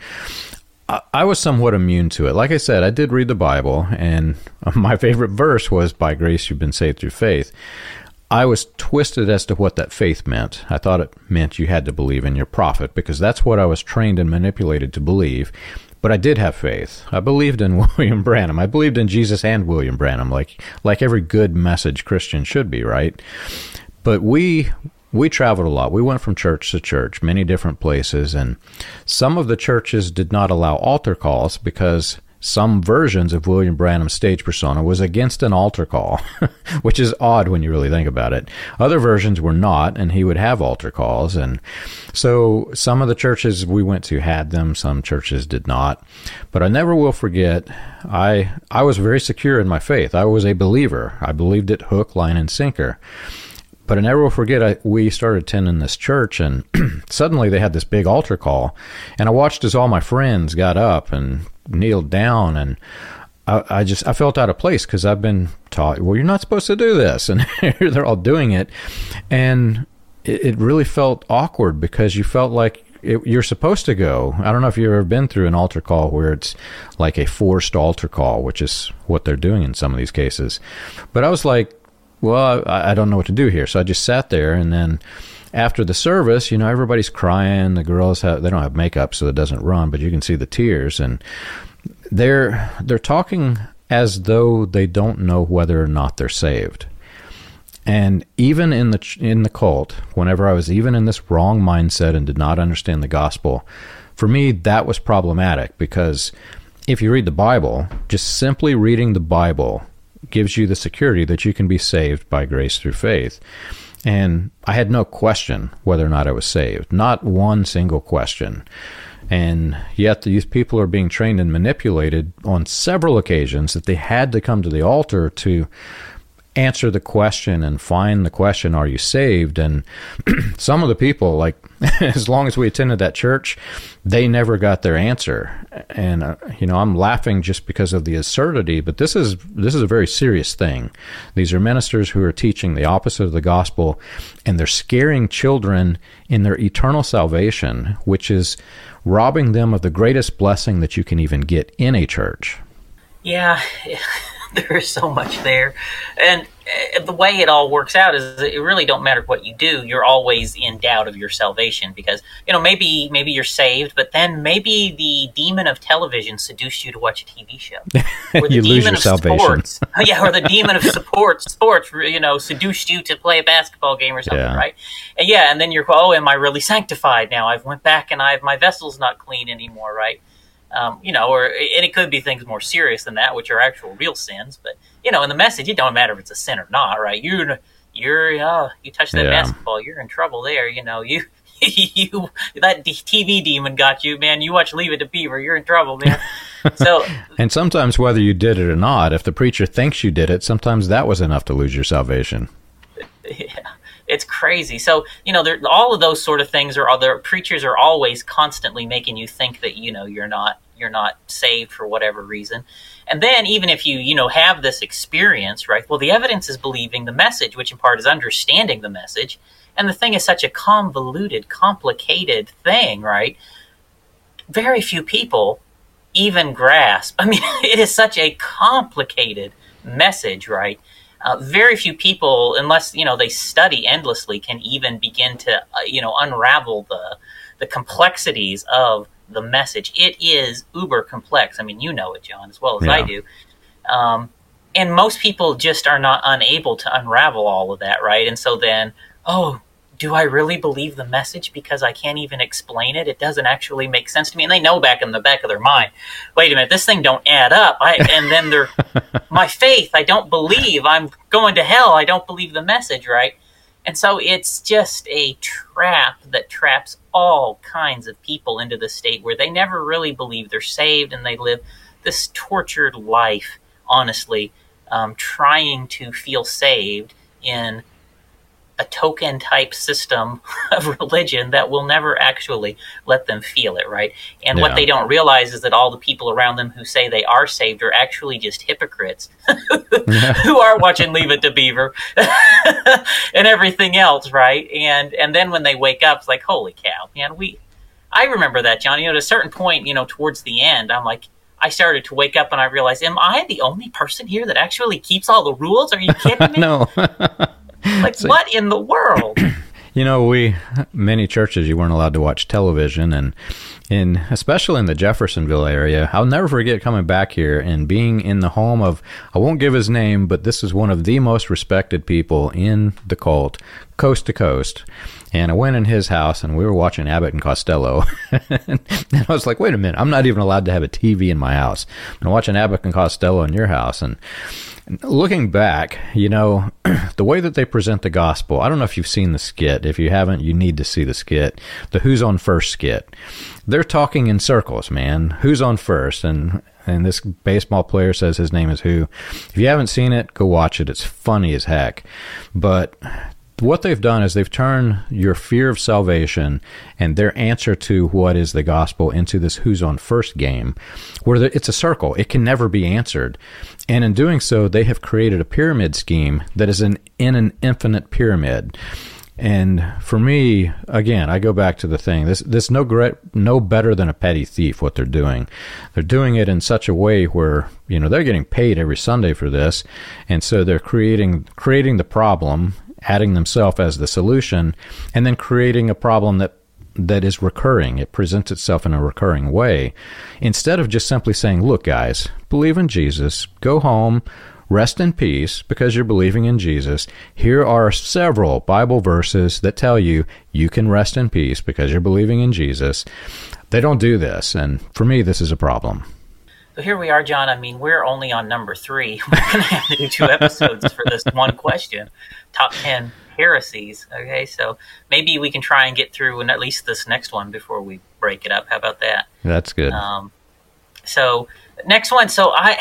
I was somewhat immune to it. Like I said, I did read the Bible, and my favorite verse was, By grace you've been saved through faith. I was twisted as to what that faith meant. I thought it meant you had to believe in your prophet because that's what I was trained and manipulated to believe. But I did have faith. I believed in William Branham. I believed in Jesus and William Branham, like like every good message Christian should be, right? But we we traveled a lot. We went from church to church, many different places, and some of the churches did not allow altar calls because some versions of William Branham's stage persona was against an altar call, which is odd when you really think about it. Other versions were not, and he would have altar calls. And so some of the churches we went to had them, some churches did not. But I never will forget, I, I was very secure in my faith. I was a believer. I believed it hook, line, and sinker. But I never will forget, I, we started attending this church, and suddenly they had this big altar call. And I watched as all my friends got up and kneeled down, and I, I just I felt out of place because I've been taught, well, you're not supposed to do this, and they're all doing it, and it, it really felt awkward because you felt like it, you're supposed to go. I don't know if you've ever been through an altar call where it's like a forced altar call, which is what they're doing in some of these cases. But I was like, well, I, I don't know what to do here. So I just sat there and then after the service, you know, everybody's crying. The girls have they don't have makeup, so it doesn't run, but you can see the tears, and they're they're talking as though they don't know whether or not they're saved. And even in the in the cult, whenever I was even in this wrong mindset and did not understand the gospel, for me that was problematic because if you read the Bible, just simply reading the Bible gives you the security that you can be saved by grace through faith. And I had no question whether or not I was saved, not one single question. And yet these people are being trained and manipulated on several occasions that they had to come to the altar to answer the question and find the question, Are you saved? And some of the people, like, as long as we attended that church, they never got their answer. And, uh, you know, I'm laughing just because of the absurdity, but this is, this is a very serious thing. These are ministers who are teaching the opposite of the gospel, and they're scaring children in their eternal salvation, which is robbing them of the greatest blessing that you can even get in a church. Yeah. there is so much there, and uh, the way it all works out is it really don't matter what you do. You're always in doubt of your salvation because you know maybe maybe you're saved, but then maybe the demon of television seduced you to watch a TV show. Or the you demon lose your of salvation. Sports, yeah, or the demon of support sports, you know, seduced you to play a basketball game or something, yeah. right? And yeah, and then you're oh, am I really sanctified now? I've went back and I've my vessel's not clean anymore, right? Um, you know, or and it could be things more serious than that, which are actual real sins. But you know, in the message, it don't matter if it's a sin or not, right? You're you're uh, you touch that yeah. basketball, you're in trouble there. You know, you you that TV demon got you, man. You watch Leave It to Beaver, you're in trouble, man. So, and sometimes whether you did it or not, if the preacher thinks you did it, sometimes that was enough to lose your salvation. Yeah it's crazy. So you know, all of those sort of things are other preachers are always constantly making you think that you know you're not you're not saved for whatever reason. And then even if you you know have this experience, right? Well, the evidence is believing the message, which in part is understanding the message. And the thing is such a convoluted, complicated thing, right? Very few people even grasp. I mean, it is such a complicated message, right? Uh, very few people, unless you know they study endlessly, can even begin to uh, you know unravel the the complexities of the message. It is uber complex. I mean, you know it, John, as well as yeah. I do. Um, and most people just are not unable to unravel all of that, right? And so then, oh, do I really believe the message because I can't even explain it? It doesn't actually make sense to me. And they know back in the back of their mind, wait a minute, this thing don't add up. I, and then they're, my faith, I don't believe I'm going to hell. I don't believe the message, right? And so it's just a trap that traps all kinds of people into the state where they never really believe they're saved and they live this tortured life, honestly, um, trying to feel saved in a token type system of religion that will never actually let them feel it, right? And Yeah. what they don't realize is that all the people around them who say they are saved are actually just hypocrites who are watching Leave It to Beaver and everything else, right? And and then when they wake up, it's like, holy cow, man, we I remember that, John. You know, at a certain point, you know, towards the end, I'm like, I started to wake up and I realized, am I the only person here that actually keeps all the rules? Are you kidding me? no. Like, what in the world? You know, we many churches you weren't allowed to watch television, and in especially in the Jeffersonville area, I'll never forget coming back here and being in the home of I won't give his name, but this is one of the most respected people in the cult, coast to coast. And I went in his house, and we were watching Abbott and Costello, and I was like, "Wait a minute! I'm not even allowed to have a TV in my house. I'm watching Abbott and Costello in your house." And looking back, you know, the way that they present the gospel, I don't know if you've seen the skit. If you haven't, you need to see the skit, the Who's on First skit. They're talking in circles, man. Who's on first? And and this baseball player says his name is Who. If you haven't seen it, go watch it. It's funny as heck. But what they've done is they've turned your fear of salvation and their answer to what is the gospel into this who's on first game where it's a circle. It can never be answered. And in doing so they have created a pyramid scheme that is an in an infinite pyramid. And for me again i go back to the thing. This this no great no better than a petty thief what they're doing. They're doing it in such a way where you know they're getting paid every sunday for this. And so they're creating creating the problem adding themselves as the solution and then creating a problem that that is recurring. It presents itself in a recurring way. Instead of just simply saying look guys believe in jesus. Go home. Rest in peace because you're believing in jesus. Here are several bible verses that tell you you can rest in peace because you're believing in jesus. They don't do this and for me this is a problem So here we are, John. I mean, we're only on number three. We're going to have to do two episodes for this one question top 10 heresies. Okay, so maybe we can try and get through at least this next one before we break it up. How about that? that's good Um, so next one. So I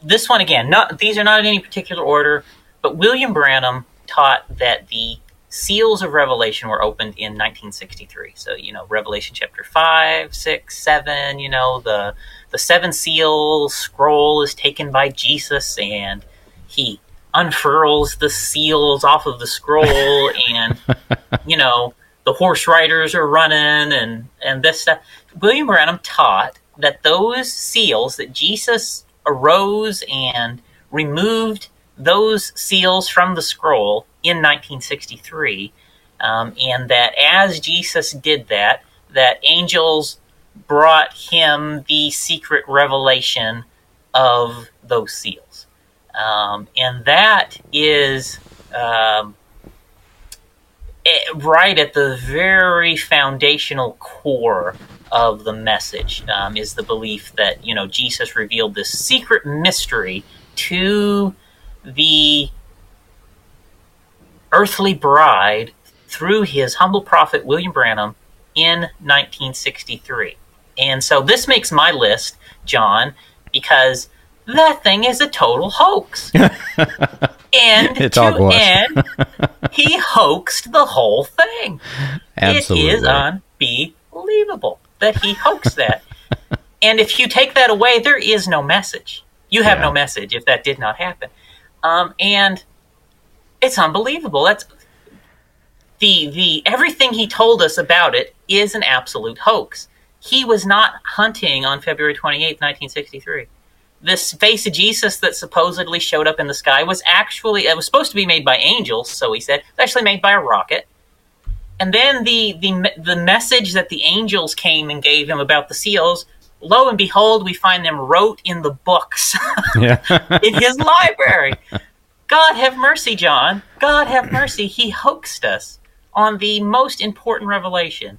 this one again. Not these are not in any particular order, but William Branham taught that the seals of Revelation were opened in 1963. So you know Revelation chapter five, six, seven. You know the the seven seal scroll is taken by Jesus, and he unfurls the seals off of the scroll, and you know the horse riders are running and and this stuff. William Branham taught that those seals that Jesus arose and removed those seals from the scroll in 1963, um, and that as Jesus did that, that angels brought him the secret revelation of those seals, um, and that is. Um, it- right at the very foundational core of the message um, is the belief that you know Jesus revealed this secret mystery to the earthly bride through his humble prophet William Branham in 1963. And so this makes my list, John, because that thing is a total hoax. and It's to end, he hoaxed the whole thing. Absolutely. It is unbelievable that he hoaxed that. and if you take that away, there is no message. You have Yeah. no message if that did not happen. Um, and it's unbelievable. That's the the everything he told us about it is an absolute hoax. He was not hunting on February 28th, 1963 this face of Jesus that supposedly showed up in the sky was actually it was supposed to be made by angels, so he said. It's actually made by a rocket. And then the the the message that the angels came and gave him about the seals, lo and behold, we find them wrote in the books yeah. in his library. God have mercy, John. God have mercy. He hoaxed us on the most important revelation.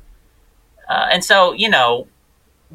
Uh, and so, you know,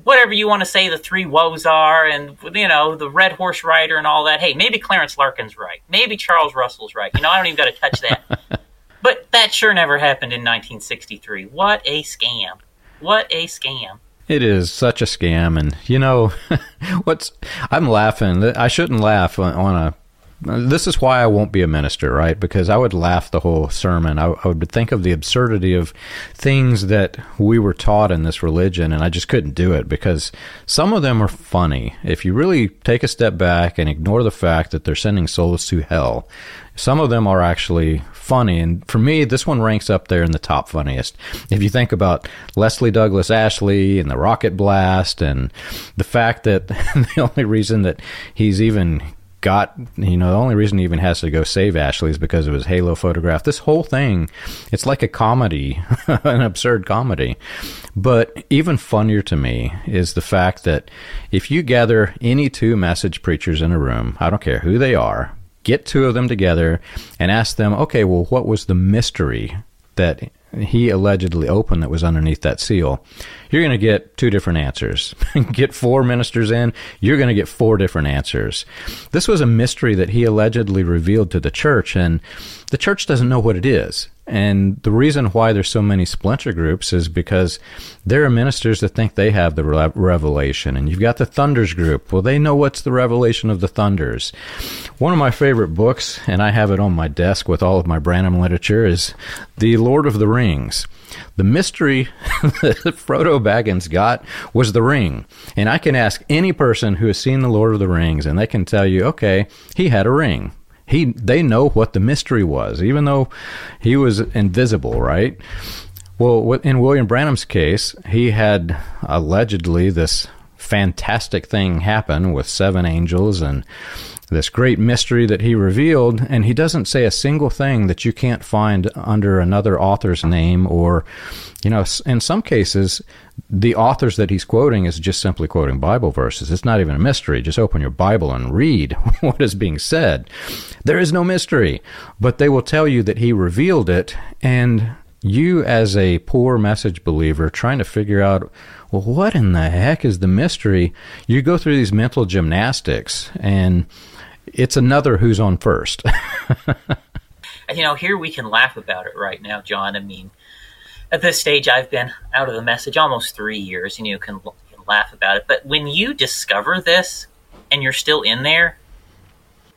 whatever you want to say the three woes are, and, you know, the red horse rider and all that, hey, maybe Clarence Larkin's right. Maybe Charles Russell's right. You know, I don't even got to touch that. but that sure never happened in 1963. What a scam. What a scam. It is such a scam, and you know what's? I'm laughing. I shouldn't laugh on- on a this is why I won't be a minister, right? Because I would laugh the whole sermon. I, I, would think of the absurdity of things that we were taught in this religion, and I just couldn't do it because some of them are funny. If you really take a step back and ignore the fact that they're sending souls to hell, some of them are actually funny. And for me, this one ranks up there in the top funniest. If you think about Leslie Douglas Ashley and the rocket blast and the fact that the only reason that he's even got you know the only reason he even has to go save Ashley is because of his halo photograph. This whole thing, it's like a comedy, an absurd comedy. But even funnier to me is the fact that if you gather any two message preachers in a room, I don't care who they are, get two of them together and ask them, okay, well, what was the mystery that he allegedly opened that was underneath that seal, you're going to get two different answers. get four ministers in, you're going to get four different answers. This was a mystery that he allegedly revealed to the church, and the church doesn't know what it is. And the reason why there's so many splinter groups is because there are ministers that think they have the revelation. And you've got the Thunders group. Well, they know what's the revelation of the Thunders. One of my favorite books, and I have it on my desk with all of my Branham literature, is The Lord of the Rings. The mystery that Frodo Baggins got was the ring. And I can ask any person who has seen The Lord of the Rings, and they can tell you, okay, he had a ring he they know what the mystery was, even though he was invisible, right? Well, in William Branham's case, he had allegedly this fantastic thing happen with seven angels and this great mystery that he revealed, and he doesn't say a single thing that you can't find under another author's name, or, you know, in some cases, the authors that he's quoting is just simply quoting Bible verses. It's not even a mystery. Just open your Bible and read what is being said. There is no mystery, but they will tell you that he revealed it, and you, as a poor message believer, trying to figure out, well, what in the heck is the mystery? You go through these mental gymnastics, and it's another who's on first. you know, here we can laugh about it right now, John. I mean, at this stage, I've been out of the message almost three years, and you can, can laugh about it. But when you discover this and you're still in there,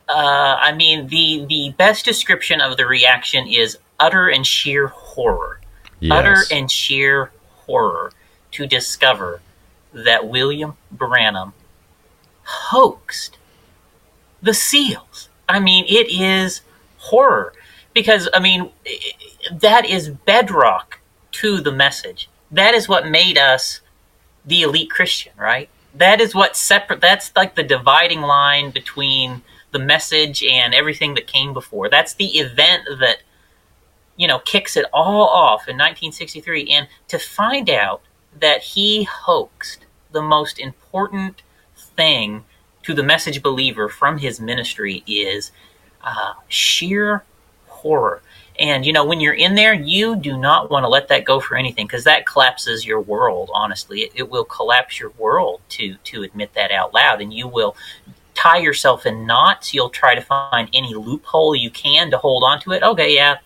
uh, I mean, the the best description of the reaction is utter and sheer horror. Yes. Utter and sheer horror to discover that William Branham hoaxed the seals. I mean, it is horror because I mean that is bedrock to the message. That is what made us the elite Christian, right? That is what separate that's like the dividing line between the message and everything that came before. That's the event that you know kicks it all off in 1963 and to find out that he hoaxed the most important thing to the message believer from his ministry is uh, sheer horror. And you know, when you're in there, you do not want to let that go for anything because that collapses your world. Honestly, it, it, will collapse your world to to admit that out loud, and you will tie yourself in knots. You'll try to find any loophole you can to hold on to it. Okay, yeah,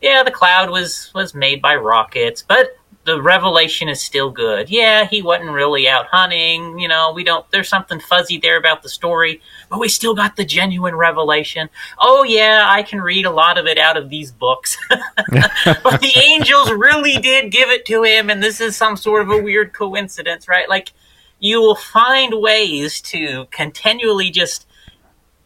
yeah, the cloud was was made by rockets, but the revelation is still good. Yeah, he wasn't really out hunting. You know, we don't, there's something fuzzy there about the story, but we still got the genuine revelation. Oh, yeah, I can read a lot of it out of these books. but the angels really did give it to him, and this is some sort of a weird coincidence, right? Like, you will find ways to continually just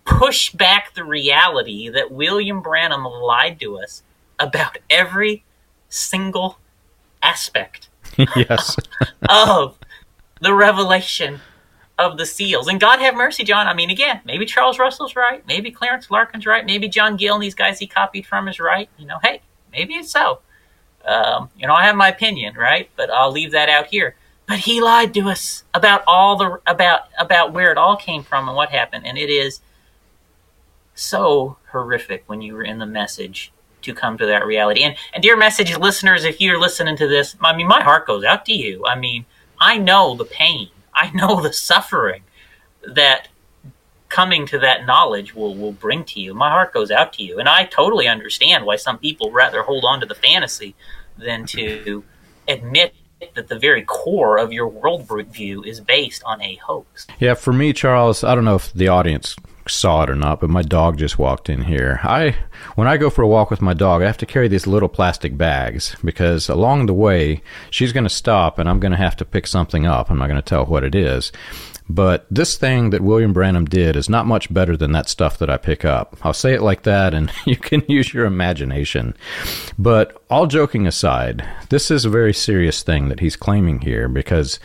push back the reality that William Branham lied to us about every single aspect yes of the revelation of the seals. And God have mercy, John. I mean, again, maybe Charles Russell's right, maybe Clarence Larkin's right, maybe John Gill and these guys he copied from is right. You know, hey, maybe it's so. Um, you know, I have my opinion, right? But I'll leave that out here. But he lied to us about all the about about where it all came from and what happened, and it is so horrific when you were in the message to come to that reality. And, and dear message listeners, if you're listening to this, I mean, my heart goes out to you. I mean, I know the pain, I know the suffering that coming to that knowledge will, will bring to you. My heart goes out to you. And I totally understand why some people rather hold on to the fantasy than to admit that the very core of your worldview is based on a hoax. Yeah, for me, Charles, I don't know if the audience saw it or not, but my dog just walked in here. I when I go for a walk with my dog, I have to carry these little plastic bags because along the way she's going to stop and I'm going to have to pick something up. I'm not going to tell what it is. But this thing that William Branham did is not much better than that stuff that I pick up. I'll say it like that, and you can use your imagination. But all joking aside, this is a very serious thing that he's claiming here because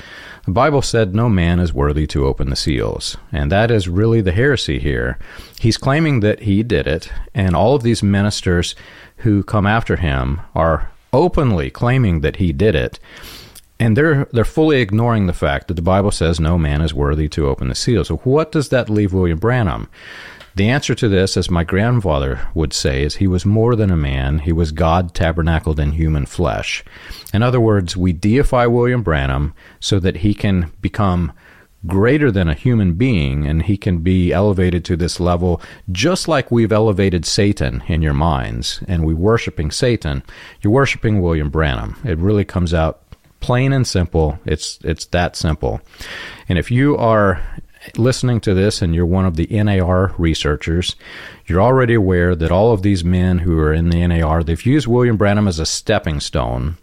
the Bible said no man is worthy to open the seals. And that is really the heresy here. He's claiming that he did it, and all of these ministers who come after him are openly claiming that he did it and they're they're fully ignoring the fact that the Bible says no man is worthy to open the seal. So what does that leave William Branham? The answer to this, as my grandfather would say, is he was more than a man. He was God tabernacled in human flesh. In other words, we deify William Branham so that he can become greater than a human being and he can be elevated to this level just like we've elevated Satan in your minds and we're worshiping Satan. You're worshiping William Branham. It really comes out plain and simple. It's it's that simple. And if you are listening to this and you're one of the NAR researchers, you're already aware that all of these men who are in the NAR, they've used William Branham as a stepping stone.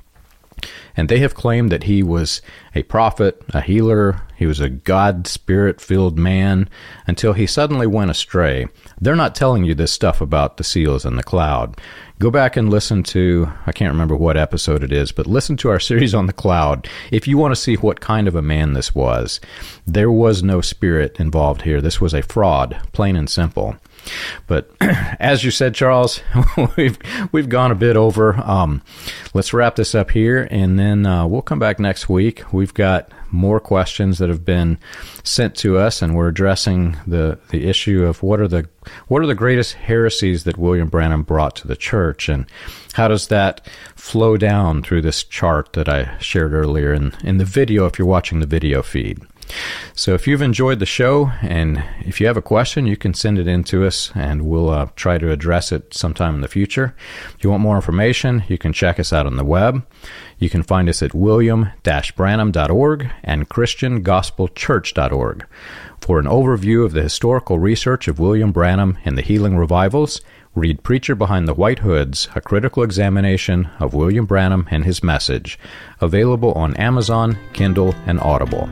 And they have claimed that he was a prophet, a healer, he was a God spirit filled man until he suddenly went astray. They're not telling you this stuff about the seals and the cloud. Go back and listen to, I can't remember what episode it is, but listen to our series on the cloud if you want to see what kind of a man this was. There was no spirit involved here. This was a fraud, plain and simple. But as you said, Charles, we've we've gone a bit over. Um, let's wrap this up here, and then uh, we'll come back next week. We've got more questions that have been sent to us, and we're addressing the the issue of what are the what are the greatest heresies that William Branham brought to the church, and how does that flow down through this chart that I shared earlier in in the video? If you're watching the video feed. So if you've enjoyed the show and if you have a question, you can send it in to us and we'll uh, try to address it sometime in the future. If you want more information, you can check us out on the web. You can find us at william-branham.org and christiangospelchurch.org. For an overview of the historical research of William Branham and the healing revivals, read Preacher Behind the White Hoods, a critical examination of William Branham and his message, available on Amazon, Kindle, and Audible.